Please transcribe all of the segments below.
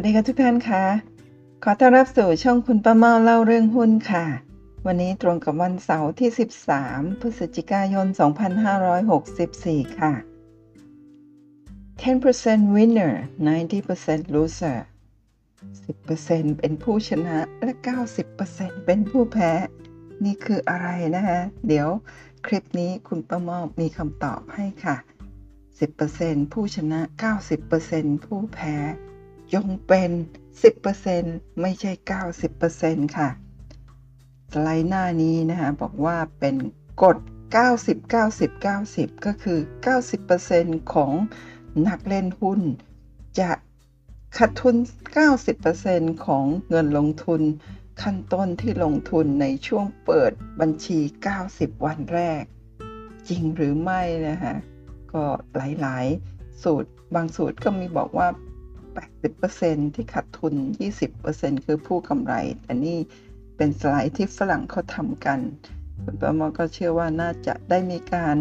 วัสดีค่ะทุกท่านค่ะขอต้อนรับสู่ช่องคุณป้าเมาเล่าเรื่องหุ้นค่ะ วันนี้ตรงกับวันเสาร์ที่ 13 พฤศจิกายน 2564 ค่ะ 10% winner 90% loser 10%เป็นผู้ชนะและ 90%เป็นผู้แพ้ นี่คืออะไรนะคะเดี๋ยวคลิปนี้คุณป้าเมามีคำตอบให้ค่ะ 10%ผู้ชนะ 90%ผู้แพ้ จงเป็น 10%ไม่ใช่ 90%ค่ะ สไลด์หน้านี้นะคะบอกว่าเป็นกฎ 90 90 90 ก็คือ 90%ของนักเล่นหุ้น จะขาดทุน 90%ของเงินลงทุน ขั้นต้นที่ลงทุนในช่วงเปิดบัญชี 90 วันแรก จริงหรือไม่นะคะก็หลาย ๆ สูตรบางสูตรก็มีบอกว่า 80%ที่ขาดทุน 20%คือผู้กำไรอันนี้เป็นสไลด์ที่ฝรั่งเขาทำกัน คุณประมอก็เชื่อว่าน่าจะได้มีการ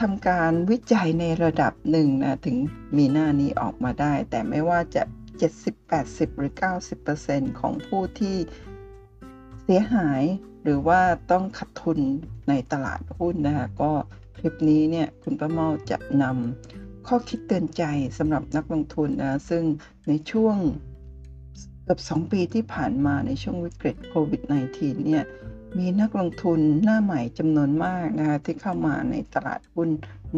ทำการวิจัยในระดับหนึ่งนะ ถึงมีหน้านี้ออกมาได้ แต่ไม่ว่าจะ 70 80 หรือ 90%ของผู้ที่เสียหายหรือว่าต้องขาดทุนในตลาดหุ้นนะคะก็คลิปนี้เนี่ยคุณประเมาจะนำ ข้อคิดเตือนใจสำหรับนักลงทุนนะซึ่งในช่วงเกือบ2 ปีที่ผ่านมาในช่วงวิกฤตโควิด -19 เนี่ยมีนักลงทุนหน้าใหม่จำนวนมากนะคะที่เข้ามาในตลาดหุ้น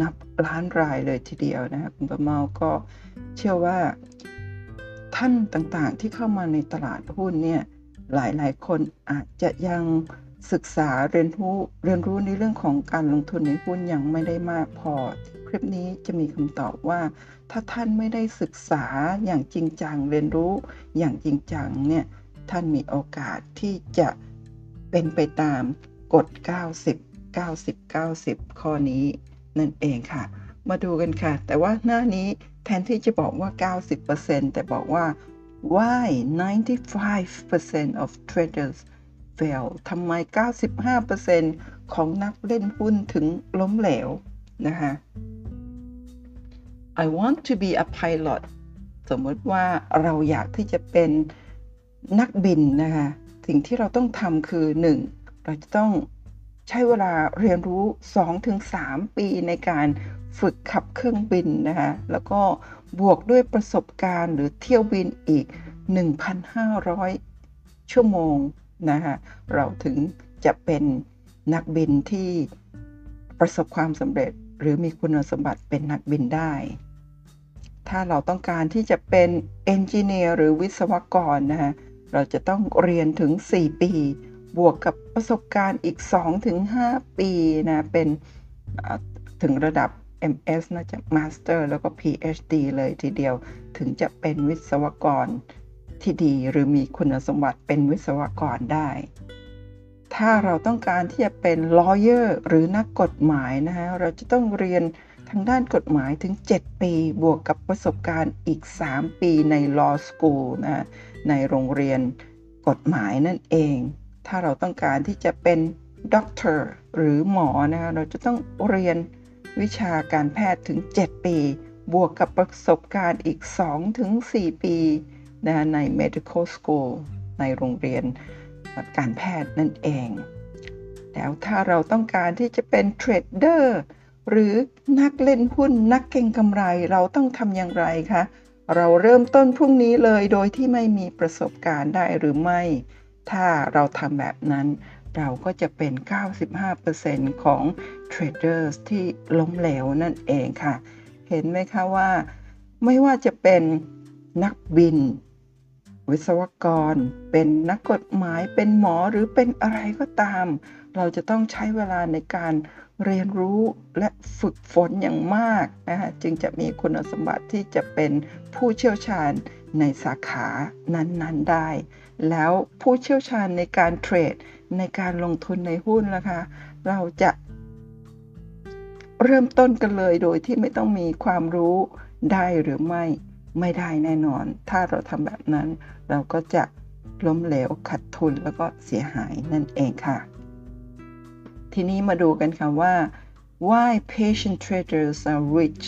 นับล้านรายเลยทีเดียวนะคะคุณประเมาก็เชื่อว่า ท่านต่างๆที่เข้ามาในตลาดหุ้นเนี่ยหลายๆ คนอาจจะยัง ศึกษาเรียนรู้เรียนรู้ในเรื่องของการลงทุนในหุ้นยังไม่ได้มากพอ คลิปนี้จะมีคำตอบว่า ถ้าท่านไม่ได้ศึกษาอย่างจริงจังเรียนรู้อย่างจริงจังเนี่ยท่านมีโอกาสที่จะเป็นไปตามกฎ 90 90 90 ข้อนี้นั่นเองค่ะ มาดูกันค่ะ แต่ว่าหน้านี้แทนที่จะบอกว่า 90%แต่บอกว่า why 95% of traders fail ทำไม 95%ของนักเล่นหุ้นถึงล้มเหลวนะคะ I want to be a pilot สมมติว่าเราอยากที่จะเป็นนักบินนะคะสิ่งที่เราต้องทำคือ 1. เราจะต้องใช้เวลาเรียนรู้ 2-3 ปีในการฝึกขับเครื่องบินนะคะแล้วก็บวกด้วยประสบการณ์หรือเที่ยวบินอีก 1,500 ชั่วโมง นะคะเราถึงจะเป็นนักบินที่ประสบความสำเร็จหรือมีคุณสมบัติเป็นนักบินได้ ถ้าเราต้องการที่จะเป็นเอนจิเนียร์หรือวิศวกรนะคะเราจะต้องเรียนถึง 4 ปี บวกกับประสบการณ์อีก 2-5 ปีนะเป็นถึงระดับ MS น่าจะ Master แล้วก็ PhD เลยทีเดียวถึงจะเป็นวิศวกร ที่ดีหรือมีคุณสมบัติเป็นวิศวกรได้ ถ้าเราต้องการที่จะเป็น lawyer หรือนักกฎหมายนะฮะเราจะต้องเรียนทางด้านกฎหมายถึง 7 ปีบวกกับประสบการณ์อีก 3 ปีใน law school นะในโรงเรียนกฎหมายนั่นเอง ถ้าเราต้องการที่จะเป็นด็อกเตอร์หรือหมอนะคะเราจะต้องเรียนวิชาการแพทย์ถึง 7 ปี บวกกับประสบการณ์อีก 2-4 ปี นะใน medical school ในโรงเรียนการแพทย์นั่นเอง แล้วถ้าเราต้องการที่จะเป็นเทรดเดอร์หรือนักเล่นหุ้นนักเก็งกำไรเราต้องทำอย่างไรคะ เราเริ่มต้นพรุ่งนี้เลยโดยที่ไม่มีประสบการณ์ได้หรือไม่ ถ้าเราทำแบบนั้นเราก็จะเป็น 95%ของเทรดเดอร์ที่ล้มเหลวนั่นเองค่ะ เห็นไหมคะว่า ไม่ว่าจะเป็น นักบิน วิศวกร เป็นนักกฎหมายเป็นหมอหรือเป็นอะไรก็ตาม เราจะต้องใช้เวลาในการเรียนรู้และฝึกฝนอย่างมากนะคะจึงจะมีคุณสมบัติที่จะเป็นผู้เชี่ยวชาญในสาขานั้นๆได้ แล้วผู้เชี่ยวชาญในการเทรดในการลงทุนในหุ้นนะคะ เราจะเริ่มต้นกันเลยโดยที่ไม่ต้องมีความรู้ได้หรือไม่ ไม่ได้แน่นอน ถ้าเราทำแบบนั้นเราก็จะล้มเหลวขัดทุนแล้วก็เสียหายนั่นเองค่ะ ทีนี้มาดูกันค่ะว่า why patient traders are rich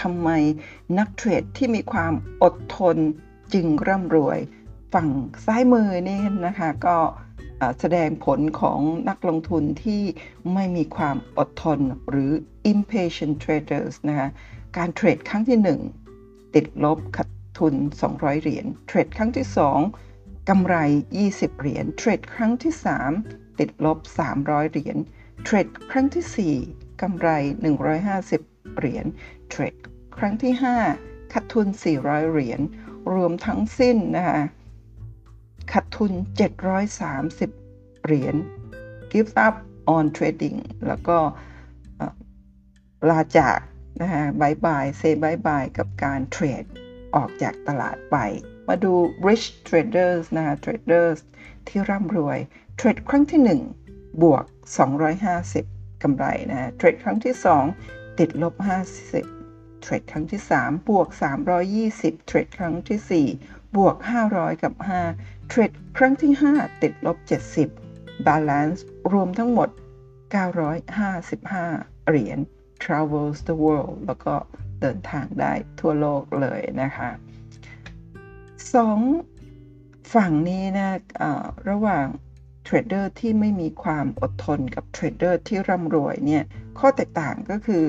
ทำไมนักเทรดที่มีความอดทนจึงร่ำรวย ฝั่งซ้ายมือนี่นะคะ ก็แสดงผลของนักลงทุนที่ไม่มีความอดทนหรือ impatient traders นะคะ การเทรดครั้งที่1 ติดลบขาดทุน 200 เหรียญเทรดครั้งที่ 2กำไร 20 เหรียญเทรดครั้งที่ 3 ติดลบ 300 เหรียญเทรดครั้งที่ 4กำไร 150 เหรียญเทรดครั้งที่ 5ขาดทุน 400 เหรียญรวมทั้งสิ้นนะคะขาดทุน 730 เหรียญ give up on trading แล้วก็ลาจาก นะคะ bye bye say bye bye กับการเทรดออกจากตลาดไป มาดู rich traders นะคะ traders ที่ร่ำรวย เทรดครั้งที่ 1 บวก 250 กำไรนะเทรดครั้งที่ 2 ติดลบ 50 เทรดครั้งที่ 3 บวก 320 เทรดครั้งที่ 4 บวก 500 กับ 5 เทรดครั้งที่ 5 ติดลบ 70 balance รวมทั้งหมด 955 เหรียญ travels the world แล้วก็เดินทางได้ทั่วโลกเลยนะคะสองฝั่งนี้นะคะระหว่างเทรดเดอร์ที่ไม่มีความอดทนกับเทรดเดอร์ที่ร่ำรวยเนี่ยข้อแตกต่างก็คือ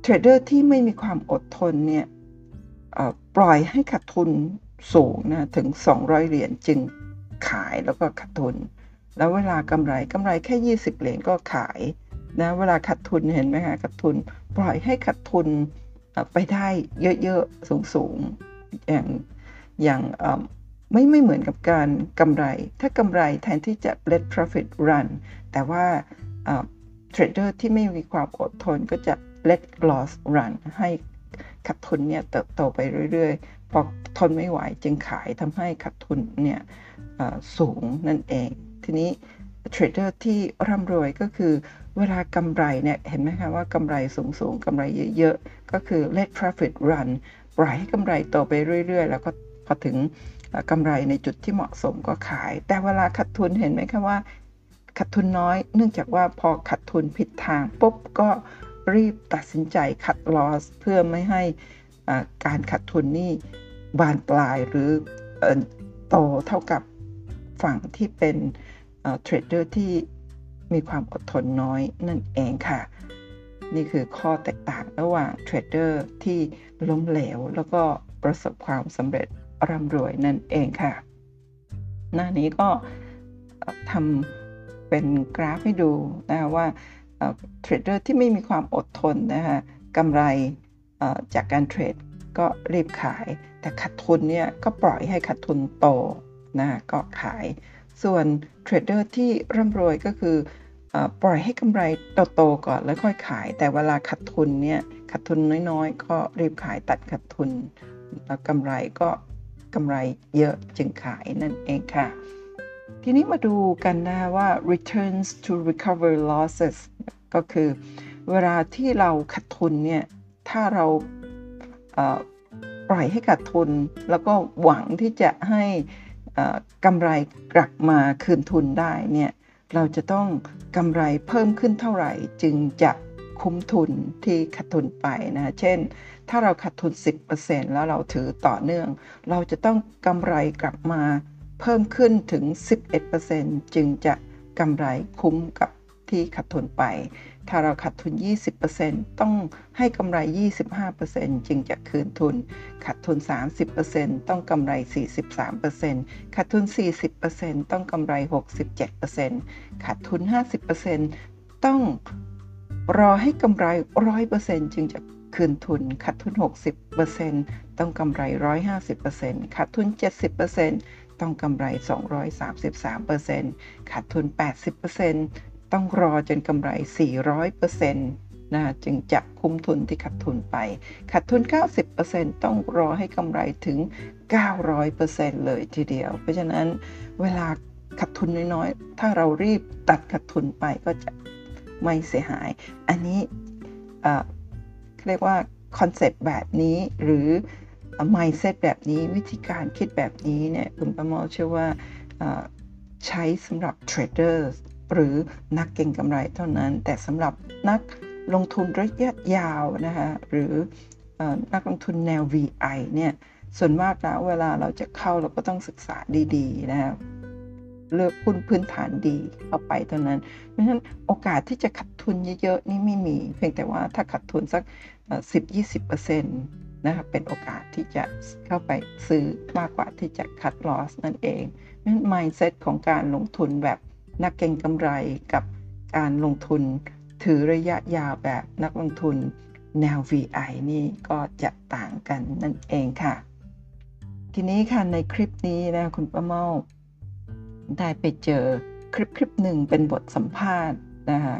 เทรดเดอร์ที่ไม่มีความอดทนเนี่ยปล่อยให้ขาดทุนสูงนะถึง 200 เหรียญจึงขายแล้วก็ขาดทุน แล้วเวลากำไรกำไรแค่ 20 เหรียญก็ขาย นะเวลาขาดทุนเห็นไหมคะขาดทุนปล่อยให้ขาดทุนไปได้เยอะๆสูงๆอย่างอย่างไม่ไม่เหมือนกับการกำไร ถ้ากำไรแทนที่จะ let profit run แต่ว่าเทรดเดอร์ที่ไม่มีความอดทนก็จะ let loss run ให้ขาดทุนเนี่ยเติบโตไปเรื่อยๆ พอทนไม่ไหวจึงขายทำให้ขาดทุนเนี่ยสูงนั่นเอง ทีนี้ เทรดเดอร์ที่ร่ำรวยก็คือเวลากำไรเนี่ยเห็นไหมคะว่ากำไรสูงๆกำไรเยอะๆ ก็คือ let profit run ปล่อยให้กำไรโตไปเรื่อยๆ แล้วก็พอถึงกำไรในจุดที่เหมาะสมก็ขาย แต่เวลาขาดทุนเห็นไหมคะว่าขาดทุนน้อย เนื่องจากว่าพอขาดทุนผิดทางปุ๊บก็รีบตัดสินใจ cut loss เพื่อไม่ให้การขาดทุนนี่บานปลายหรือโตเท่ากับฝั่งที่เป็น เทรดเดอร์ที่มีความอดทนน้อยนั่นเองค่ะ นี่คือข้อแตกต่างระหว่างเทรดเดอร์ที่ล้มเหลว แล้วก็ประสบความสำเร็จร่ำรวยนั่นเองค่ะ หน้านี้ก็ทำเป็นกราฟให้ดูนะว่าเทรดเดอร์ที่ไม่มีความอดทนนะคะกำไรจากการเทรดก็รีบขาย แต่ขาดทุนเนี่ยก็ปล่อยให้ขาดทุนโตนะก็ขาย ส่วนเทรดเดอร์ที่ร่ำรวยก็คือปล่อยให้กำไรโตๆก่อนแล้วค่อยขาย แต่เวลาขาดทุนเนี่ยขาดทุนน้อยๆ ก็รีบขายตัดขาดทุน แล้วกำไรก็กำไรเยอะจึงขายนั่นเองค่ะ ทีนี้มาดูกันนะว่า returns to recover losses ก็คือเวลาที่เราขาดทุนเนี่ย ถ้าเราปล่อยให้ขาดทุน แล้วก็หวังที่จะให้ กำไรกลับมาคืนทุนได้เนี่ยเราจะต้องกำไรเพิ่มขึ้นเท่าไหร่ จึงจะคุ้มทุนที่ขาดทุนไปนะเช่น ถ้าเราขาดทุน 10%แล้วเราถือต่อเนื่อง เราจะต้องกำไรกลับมาเพิ่มขึ้นถึง 11%จึงจะกำไรคุ้มกับที่ขาดทุนไป ถ้าเราขาดทุน 20%ต้องให้กำไร 25%จึงจะคืนทุน ขาดทุน 30%ต้องกำไร 43%ขาดทุน 40%ต้องกำไร 67%ขาดทุน 50%ต้องรอให้กำไร 100%จึงจะคืนทุนขาดทุน 60%ต้องกำไร 150%ขาดทุน 70%ต้องกำไร 233%ขาดทุน 80% ต้องรอจนกำไร 400%นะจึงจะคุ้มทุนที่ขาดทุนไป ขาดทุน 90%ต้องรอให้กำไรถึง 900%เลยทีเดียว เพราะฉะนั้นเวลาขาดทุนน้อยๆ ถ้าเรารีบตัดขาดทุนไปก็จะไม่เสียหาย อันนี้เรียกว่าคอนเซปต์แบบนี้หรือ mindset แบบนี้วิธีการคิดแบบนี้เนี่ยคุณประมอเชื่อว่าใช้สำหรับเทรดเดอร์ หรือนักเก็งกำไรเท่านั้น แต่สำหรับนักลงทุนระยะยาวนะคะหรือนักลงทุนแนว VI เนี่ยส่วนมากนะเวลาเราจะเข้าเราก็ต้องศึกษาดีๆนะครับเลือกหุ้นพื้นฐานดีเข้าไปเท่านั้น เพราะฉะนั้นโอกาสที่จะขัดทุนเยอะๆนี่ไม่มี เพียงแต่ว่าถ้าขัดทุนสัก 10-20%นะครับเป็นโอกาสที่จะเข้าไปซื้อมากกว่าที่จะคัดลอสนั่นเองเพราะฉะนั้น mindset ของการลงทุนแบบ นักเก็งกำไรกับการลงทุน ถือระยะยาวแบบนักลงทุนแนว VI นี่ก็จะต่างกันนั่นเองค่ะ ทีนี้ค่ะในคลิปนี้นะคุณป้าเมาได้ไปเจอคลิปคลิปหนึ่งเป็นบทสัมภาษณ์นะคะ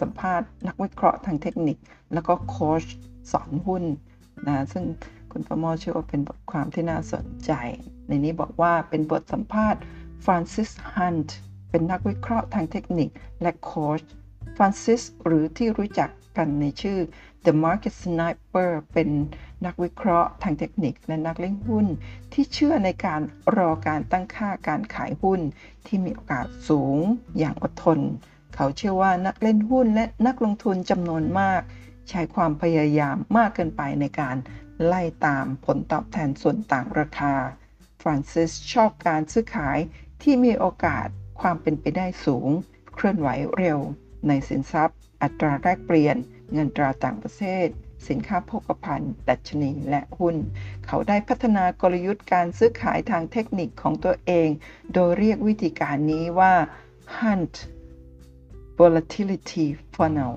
สัมภาษณ์นักวิเคราะห์ทางเทคนิค แล้วก็โค้ชสอนหุ้นนะซึ่งคุณประมอเชื่อว่าเป็นบทความที่น่าสนใจ ในนี้บอกว่าเป็นบทสัมภาษณ์ฟรานซิสฮันต์ เป็นนักวิเคราะห์ทางเทคนิคและโค้ชฟรานซิสหรือที่รู้จักกันในชื่อ The Market Sniper เป็นนักวิเคราะห์ทางเทคนิคและนักเล่นหุ้น ที่เชื่อในการรอการตั้งค่าการขายหุ้น ที่มีโอกาสสูงอย่างอดทน เขาเชื่อว่านักเล่นหุ้นและนักลงทุนจำนวนมาก ใช้ความพยายามมากเกินไปในการไล่ตามผลตอบแทนส่วนต่างราคา ฟรานซิสชอบการซื้อขายที่มีโอกาส ความเป็นไปได้สูง เคลื่อนไหวเร็ว ในสินทรัพย์ อัตราแลกเปลี่ยน เงินตราต่างประเทศ สินค้าโภคภัณฑ์ ดัชนี และหุ้น เขาได้พัฒนากลยุทธ์การซื้อขายทางเทคนิคของตัวเอง โดยเรียกวิธีการนี้ว่า hunt volatility funnel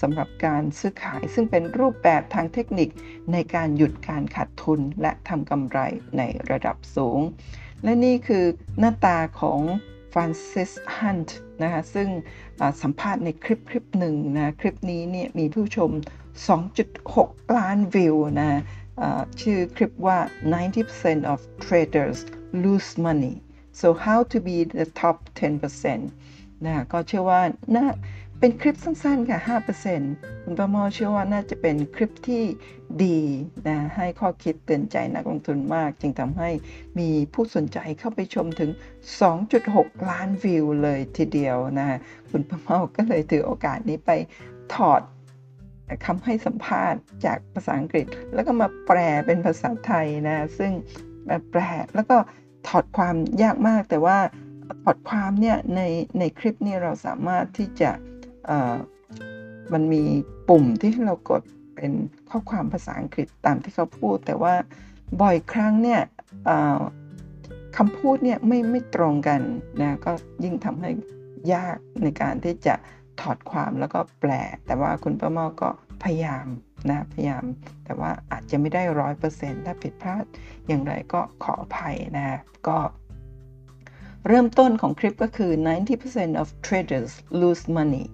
สำหรับการซื้อขายซึ่งเป็นรูปแบบทางเทคนิคในการหยุดการขาดทุนและทำกำไรในระดับสูง และนี่คือหน้าตาของ ฟรานซิสฮันต์นะคะซึ่งสัมภาษณ์ในคลิปคลิปหนึ่งนะคลิปนี้เนี่ยมีผู้ชม 2.6 ล้านวิวนะชื่อคลิปว่า 90% of traders lose money so how to be the top 10%นะก็เชื่อว่าน่า เป็นคลิปสั้นๆ ค่ะ 5%คุณประมอเชื่อว่าน่าจะเป็นคลิปที่ดีนะ ให้ข้อคิดเตือนใจนักลงทุนมาก จึงทำให้มีผู้สนใจเข้าไปชมถึง 2.6 ล้านวิวเลยทีเดียวนะ คุณประมอก็เลยถือโอกาสนี้ไปถอดคำให้สัมภาษณ์จากภาษาอังกฤษ แล้วก็มาแปลเป็นภาษาไทยนะ ซึ่งแปลแล้วก็ถอดความยากมากแต่ว่าถอดความเนี่ยในในคลิปนี้เราสามารถที่จะ มันมีปุ่มที่เรากดเป็นข้อความภาษาอังกฤษตามที่เขาพูด แต่ว่าบ่อยครั้งเนี่ยคำพูดเนี่ยไม่ไม่ตรงกันนะก็ยิ่งทำให้ยากในการที่จะถอดความแล้วก็แปล แต่ว่าคุณป้าเมาก็พยายามนะพยายาม แต่ว่าอาจจะไม่ได้ร้อยเปอร์เซ็นต์ถ้าผิดพลาดอย่างไรก็ขออภัยนะก็เริ่มต้นของคลิปก็คือ 90% of traders lose money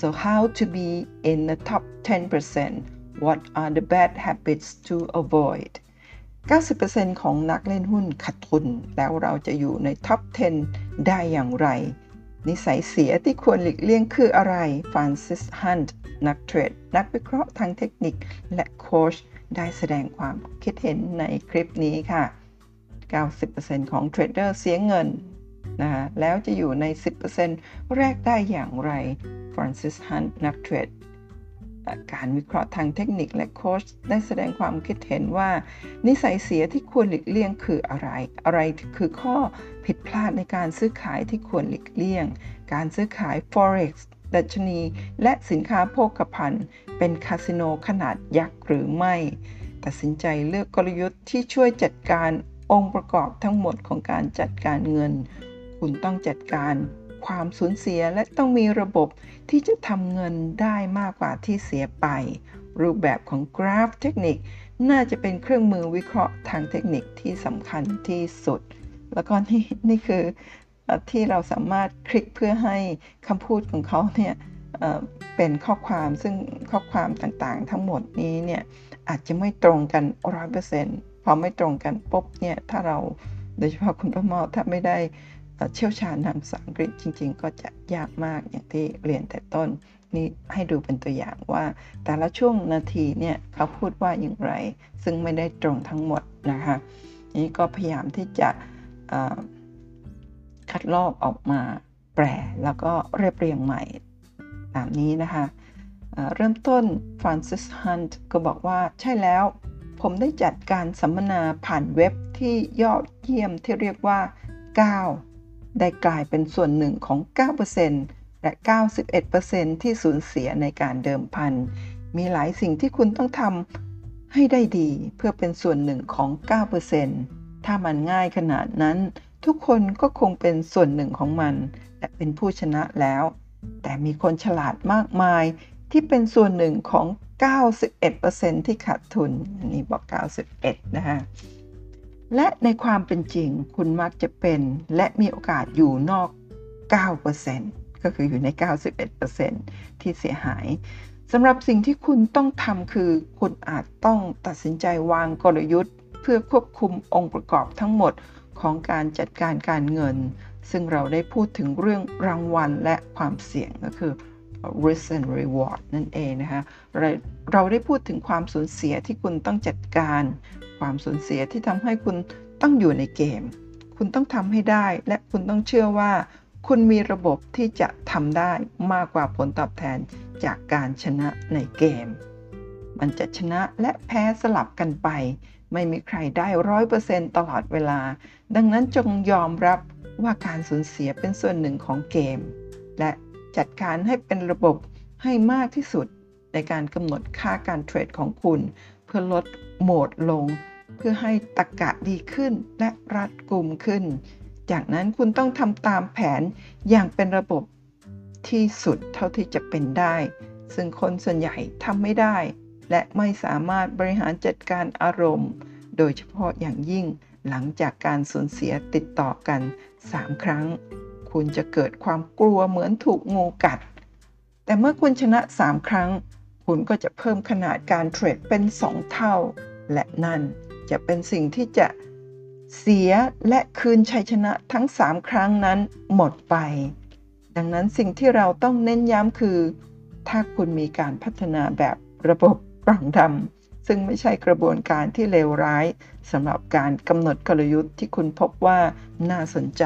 So how to be in the top 10% What are the bad habits to avoid 90%ของนักเล่นหุ้นขาดทุน แล้วเราจะอยู่ในท็อป 10 ได้อย่างไร นิสัยเสียที่ควรหลีกเลี่ยงคืออะไรฟรานซิสฮันต์นักเทรด นักวิเคราะห์ทางเทคนิคและโค้ชได้แสดงความคิดเห็นในคลิปนี้ค่ะ 90%ของเทรดเดอร์เสียเงิน นะแล้วจะอยู่ใน 10%แรกได้อย่างไรฟรานซิสฮันนักเทรดการวิเคราะห์ทางเทคนิคและโค้ชได้แสดงความคิดเห็นว่า นิสัยเสียที่ควรหลีกเลี่ยงคืออะไร อะไรคือข้อผิดพลาดในการซื้อขายที่ควรหลีกเลี่ยง การซื้อขาย forex ดัชนี และสินค้าโภคภัณฑ์ เป็นคาสิโนขนาดยักษ์หรือไม่ ตัดสินใจเลือกกลยุทธ์ที่ช่วยจัดการองค์ประกอบทั้งหมดของการจัดการเงิน คุณต้องจัดการความสูญเสียและต้องมีระบบที่จะทำเงินได้มากกว่าที่เสียไป รูปแบบของกราฟเทคนิคน่าจะเป็นเครื่องมือวิเคราะห์ทางเทคนิคที่สำคัญที่สุด แล้วก็นี่นี่คือที่เราสามารถคลิกเพื่อให้คำพูดของเขาเนี่ยเป็นข้อความซึ่งข้อความต่างๆ ทั้งหมดนี้เนี่ยอาจจะไม่ตรงกันร้อยเปอร์เซ็นต์พอไม่ตรงกันปุ๊บเนี่ยถ้าเราโดยเฉพาะคุณพ่อมอถ้าไม่ได้ เชี่ยวชาญทางภาษาอังกฤษจริง ๆ ก็จะยากมากอย่างที่เรียนแต่ต้นนี่ให้ดูเป็นตัวอย่างว่า แต่ละช่วงนาทีเนี่ยเขาพูดว่าอย่างไร ซึ่งไม่ได้ตรงทั้งหมดนะคะนี่ก็พยายามที่จะคัดลอกออกมาแปลแล้วก็เรียบเรียงใหม่ตามนี้นะคะเริ่มต้นฟรานซิสฮันต์ก็บอกว่าใช่แล้วผผมได้จัดการสัมมนาผ่านเว็บที่ยอดเยี่ยมที่เรียกว่า 9 ได้กลายเป็นส่วนหนึ่งของ 9%และ 91%ที่สูญเสียในการเดิมพัน มีหลายสิ่งที่คุณต้องทำให้ได้ดีเพื่อเป็นส่วนหนึ่งของ 9%ถ้ามันง่ายขนาดนั้น ทุกคนก็คงเป็นส่วนหนึ่งของมัน และเป็นผู้ชนะแล้ว แต่มีคนฉลาดมากมายที่เป็นส่วนหนึ่งของ 91%ที่ขาดทุน อันนี้บอก 91 นะคะ และในความเป็นจริงคุณมักจะเป็นและมีโอกาสอยู่นอก 9%ก็คืออยู่ใน 91%ที่เสียหายสำหรับสิ่งที่คุณต้องทำคือ คุณอาจต้องตัดสินใจวางกลยุทธ์ เพื่อควบคุมองค์ประกอบทั้งหมดของการจัดการการเงิน ซึ่งเราได้พูดถึงเรื่องรางวัลและความเสี่ยงก็คือ risk and reward นั่นเองนะคะเราเราได้พูดถึงความสูญเสียที่คุณต้องจัดการ ความสูญเสียที่ทำให้คุณต้องอยู่ในเกม คุณต้องทำให้ได้ และคุณต้องเชื่อว่า คุณมีระบบที่จะทำได้มากกว่าผลตอบแทนจากการชนะในเกม มันจะชนะและแพ้สลับกันไป ไม่มีใครได้ร้อยเปอร์เซ็นต์ตลอดเวลา ดังนั้นจงยอมรับว่าการสูญเสียเป็นส่วนหนึ่งของเกม และจัดการให้เป็นระบบให้มากที่สุดในการกำหนดค่าการเทรดของคุณ เพื่อลดโหมดลง พื่อให้ตะกกะดีขึ้นและรัดกุมขึ้น จากนั้นคุณต้องทำตามแผนอย่างเป็นระบบที่สุดเท่าที่จะเป็นได้ ซึ่งคนส่วนใหญ่ทำไม่ได้ และไม่สามารถบริหารจัดการอารมณ์ โดยเฉพาะอย่างยิ่งหลังจากการสูญเสียติดต่อกัน 3 ครั้ง คุณจะเกิดความกลัวเหมือนถูกงูกัด แต่เมื่อคุณชนะ 3 ครั้ง คุณก็จะเพิ่มขนาดการเทรดเป็น 2 เท่า และนั่น จะเป็นสิ่งที่จะเสียและคืนชัยชนะทั้ง 3 ครั้งนั้นหมดไป ดังนั้นสิ่งที่เราต้องเน้นย้ำคือ ถ้าคุณมีการพัฒนาแบบระบบกล่องดำซึ่งไม่ใช่กระบวนการที่เลวร้ายสำหรับการกำหนดกลยุทธ์ที่คุณพบว่าน่าสนใจ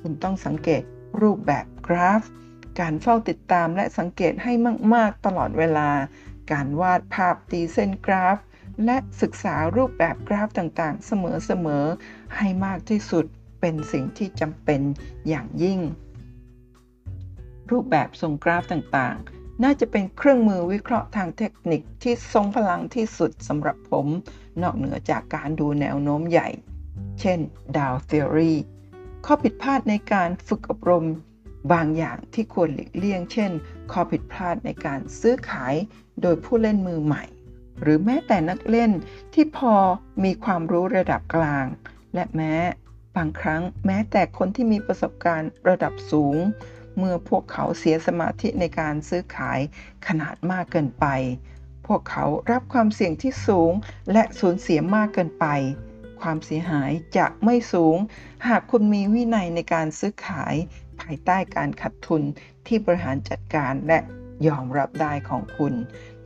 คุณต้องสังเกตรูปแบบกราฟ การเฝ้าติดตามและสังเกตให้มาก ๆ ตลอดเวลา การวาดภาพตีเส้นกราฟ และศึกษารูปแบบกราฟต่างๆ เสมอๆ ให้มากที่สุดเป็นสิ่งที่จำเป็นอย่างยิ่ง รูปแบบทรงกราฟต่างๆ น่าจะเป็นเครื่องมือวิเคราะห์ทางเทคนิคที่ทรงพลังที่สุดสำหรับผม นอกเหนือจากการดูแนวโน้มใหญ่ เช่นดาวเทอรีข้อผิดพลาดในการฝึกอบรมบางอย่างที่ควรหลีกเลี่ยง เช่น ข้อผิดพลาดในการซื้อขายโดยผู้เล่นมือใหม่ หรือแม้แต่นักเล่นที่พอมีความรู้ระดับกลาง และแม้บางครั้งแม้แต่คนที่มีประสบการณ์ระดับสูง เมื่อพวกเขาเสียสมาธิในการซื้อขายขนาดมากเกินไป พวกเขารับความเสี่ยงที่สูงและสูญเสียมากเกินไป ความเสียหายจะไม่สูง หากคุณมีวินัยในการซื้อขาย ภายใต้การขัดทุนที่บริหารจัดการและ ยอมรับได้ของคุณ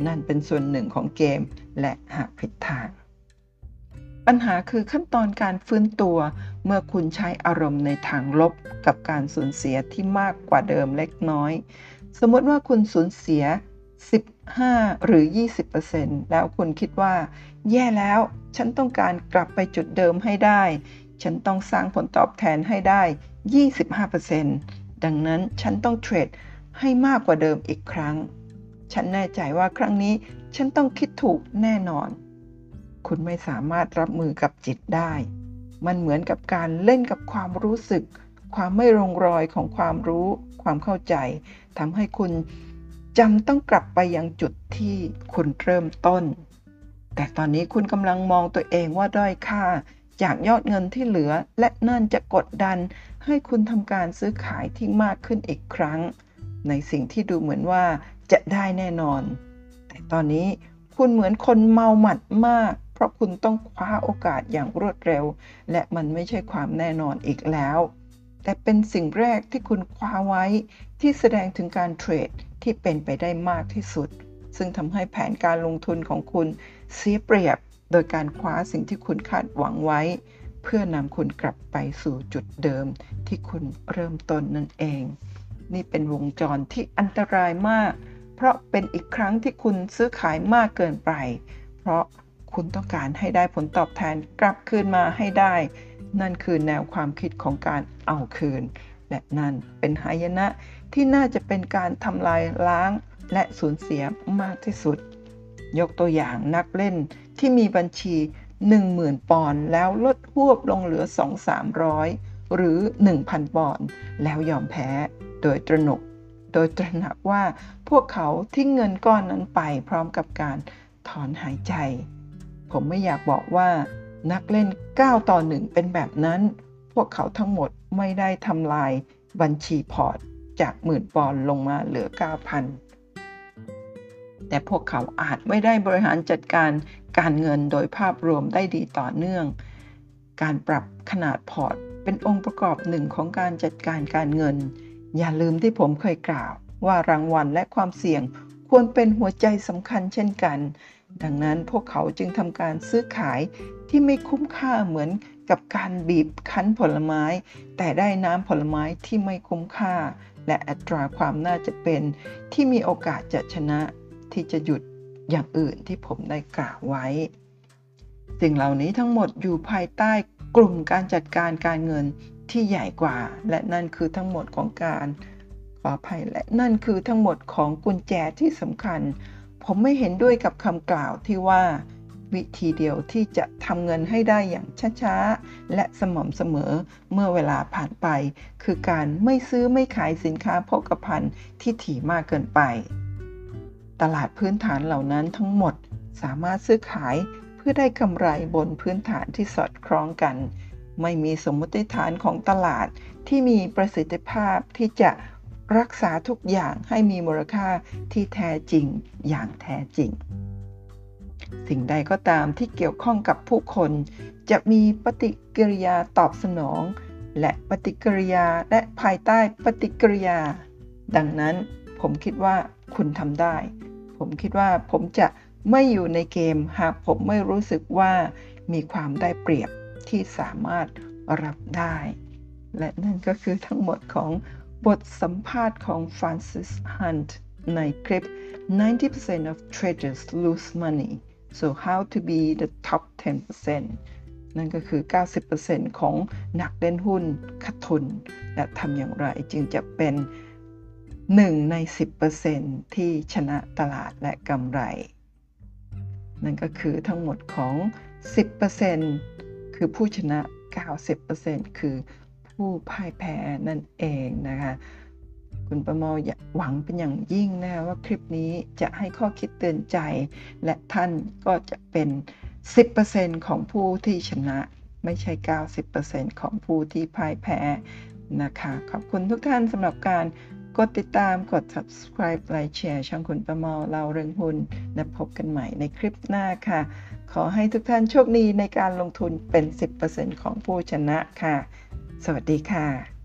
นั่นเป็นส่วนหนึ่งของเกม และหากผิดทาง ปัญหาคือขั้นตอนการฟื้นตัว เมื่อคุณใช้อารมณ์ในทางลบกับการสูญเสียที่มากกว่าเดิมเล็กน้อย สมมติว่าคุณสูญเสีย 15 หรือ 20%แล้วคุณคิดว่า แย่แล้ว ฉันต้องการกลับไปจุดเดิมให้ได้ ฉันต้องสร้างผลตอบแทนให้ได้ 25%ดังนั้นฉันต้องเทรด ให้มากกว่าเดิมอีกครั้ง ฉันแน่ใจว่าครั้งนี้ฉันต้องคิดถูกแน่นอน คุณไม่สามารถรับมือกับจิตได้ มันเหมือนกับการเล่นกับความรู้สึก ความไม่ลงรอยของความรู้ ความเข้าใจทำให้คุณจำต้องกลับไปยังจุดที่คุณเริ่มต้น แต่ตอนนี้คุณกำลังมองตัวเองว่าด้อยค่าจากยอดเงินที่เหลือ และนั่นจะกดดันให้คุณทำการซื้อขายที่มากขึ้นอีกครั้ง ในสิ่งที่ดูเหมือนว่าจะได้แน่นอน แต่ตอนนี้คุณเหมือนคนเมาหมัดมาก เพราะคุณต้องคว้าโอกาสอย่างรวดเร็ว และมันไม่ใช่ความแน่นอนอีกแล้ว แต่เป็นสิ่งแรกที่คุณคว้าไว้ที่แสดงถึงการเทรดที่เป็นไปได้มากที่สุด ซึ่งทำให้แผนการลงทุนของคุณเสียเปรียบ โดยการคว้าสิ่งที่คุณคาดหวังไว้ เพื่อนำคุณกลับไปสู่จุดเดิมที่คุณเริ่มต้นนั่นเอง นี่เป็นวงจรที่อันตรายมาก เพราะเป็นอีกครั้งที่คุณซื้อขายมากเกินไป เพราะคุณต้องการให้ได้ผลตอบแทนกลับคืนมาให้ได้ นั่นคือแนวความคิดของการเอาคืน และนั่นเป็นหายนะที่น่าจะเป็นการทำลายล้างและสูญเสียมากที่สุด ยกตัวอย่างนักเล่นที่มีบัญชี 10,000 ปอนด์แล้วลดหวบลงเหลือ 2-300 หรือ 1,000 ปอนด์แล้วยอมแพ้ โดยตระหนก โดยตระหนักว่าพวกเขาทิ้งเงินก้อนนั้นไปพร้อมกับการถอนหายใจ ผมไม่อยากบอกว่านักเล่น 9 ต่อ1เป็นแบบนั้น พวกเขาทั้งหมดไม่ได้ทำลายบัญชีพอร์ตจากหมื่นปอนด์ลงมาเหลือ 9,000 แต่พวกเขาอาจไม่ได้บริหารจัดการการเงินโดยภาพรวมได้ดีต่อเนื่อง การปรับขนาดพอร์ตเป็นองค์ประกอบหนึ่งของการจัดการการเงิน อย่าลืมที่ผมเคยกล่าว ว่ารางวัลและความเสี่ยงควรเป็นหัวใจสำคัญเช่นกัน ดังนั้นพวกเขาจึงทำการซื้อขายที่ไม่คุ้มค่าเหมือนกับการบีบคั้นผลไม้ แต่ได้น้ำผลไม้ที่ไม่คุ้มค่า และอัตราความน่าจะเป็นที่มีโอกาสจะชนะที่จะหยุดอย่างอื่นที่ผมได้กล่าวไว้ สิ่งเหล่านี้ทั้งหมดอยู่ภายใต้กลุ่มการจัดการการเงิน ที่ใหญ่กว่า และนั่นคือทั้งหมดของการขออภัยและนั่นคือทั้งหมดของกุญแจที่สำคัญ ผมไม่เห็นด้วยกับคำกล่าวที่ว่า วิธีเดียวที่จะทำเงินให้ได้อย่างช้าๆ และสม่ำเสมอเมื่อเวลาผ่านไป คือการไม่ซื้อไม่ขายสินค้าโภคภัณฑ์ที่ถี่มากเกินไป ตลาดพื้นฐานเหล่านั้นทั้งหมดสามารถซื้อขายเพื่อได้กำไรบนพื้นฐานที่สอดคล้องกัน ไม่มีสมมติฐานของตลาดที่มีประสิทธิภาพที่จะรักษาทุกอย่างให้มีมูลค่าที่แท้จริงอย่างแท้จริง สิ่งใดก็ตามที่เกี่ยวข้องกับผู้คน จะมีปฏิกิริยาตอบสนอง และปฏิกิริยาและภายใต้ปฏิกิริยา ดังนั้นผมคิดว่าคุณทำได้ ผมคิดว่าผมจะไม่อยู่ในเกมหากผมไม่รู้สึกว่ามีความได้เปรียบ ที่สามารถรับได้ และนั่นก็คือทั้งหมดของบทสัมภาษณ์ของ Francis Hunt ในคลิป 90% of traders lose money so how to be the top 10%นั่นก็คือ 90%ของนักเล่นหุ้นขาดทุน และทำอย่างไรจึงจะเป็น 1 ใน 10%ที่ชนะตลาดและกำไร นั่นก็คือทั้งหมดของ 10% คือผู้ชนะ 90%คือผู้พ่ายแพ้นั่นเองนะคะ คุณประมอหวังเป็นอย่างยิ่งนะว่าคลิปนี้จะให้ข้อคิดเตือนใจ และท่านก็จะเป็น 10%ของผู้ที่ชนะไม่ใช่ 90%ของผู้ที่พ่ายแพ้นะคะ ขอบคุณทุกท่านสำหรับการกดติดตามกด subscribe ไลค์แชร์ช่องคุณประมอเราเรื่องหุ้นและพบกันใหม่ในคลิปหน้าค่ะ ขอให้ทุกท่านโชคดีในการลงทุนเป็น 10%ของผู้ชนะค่ะ สวัสดีค่ะ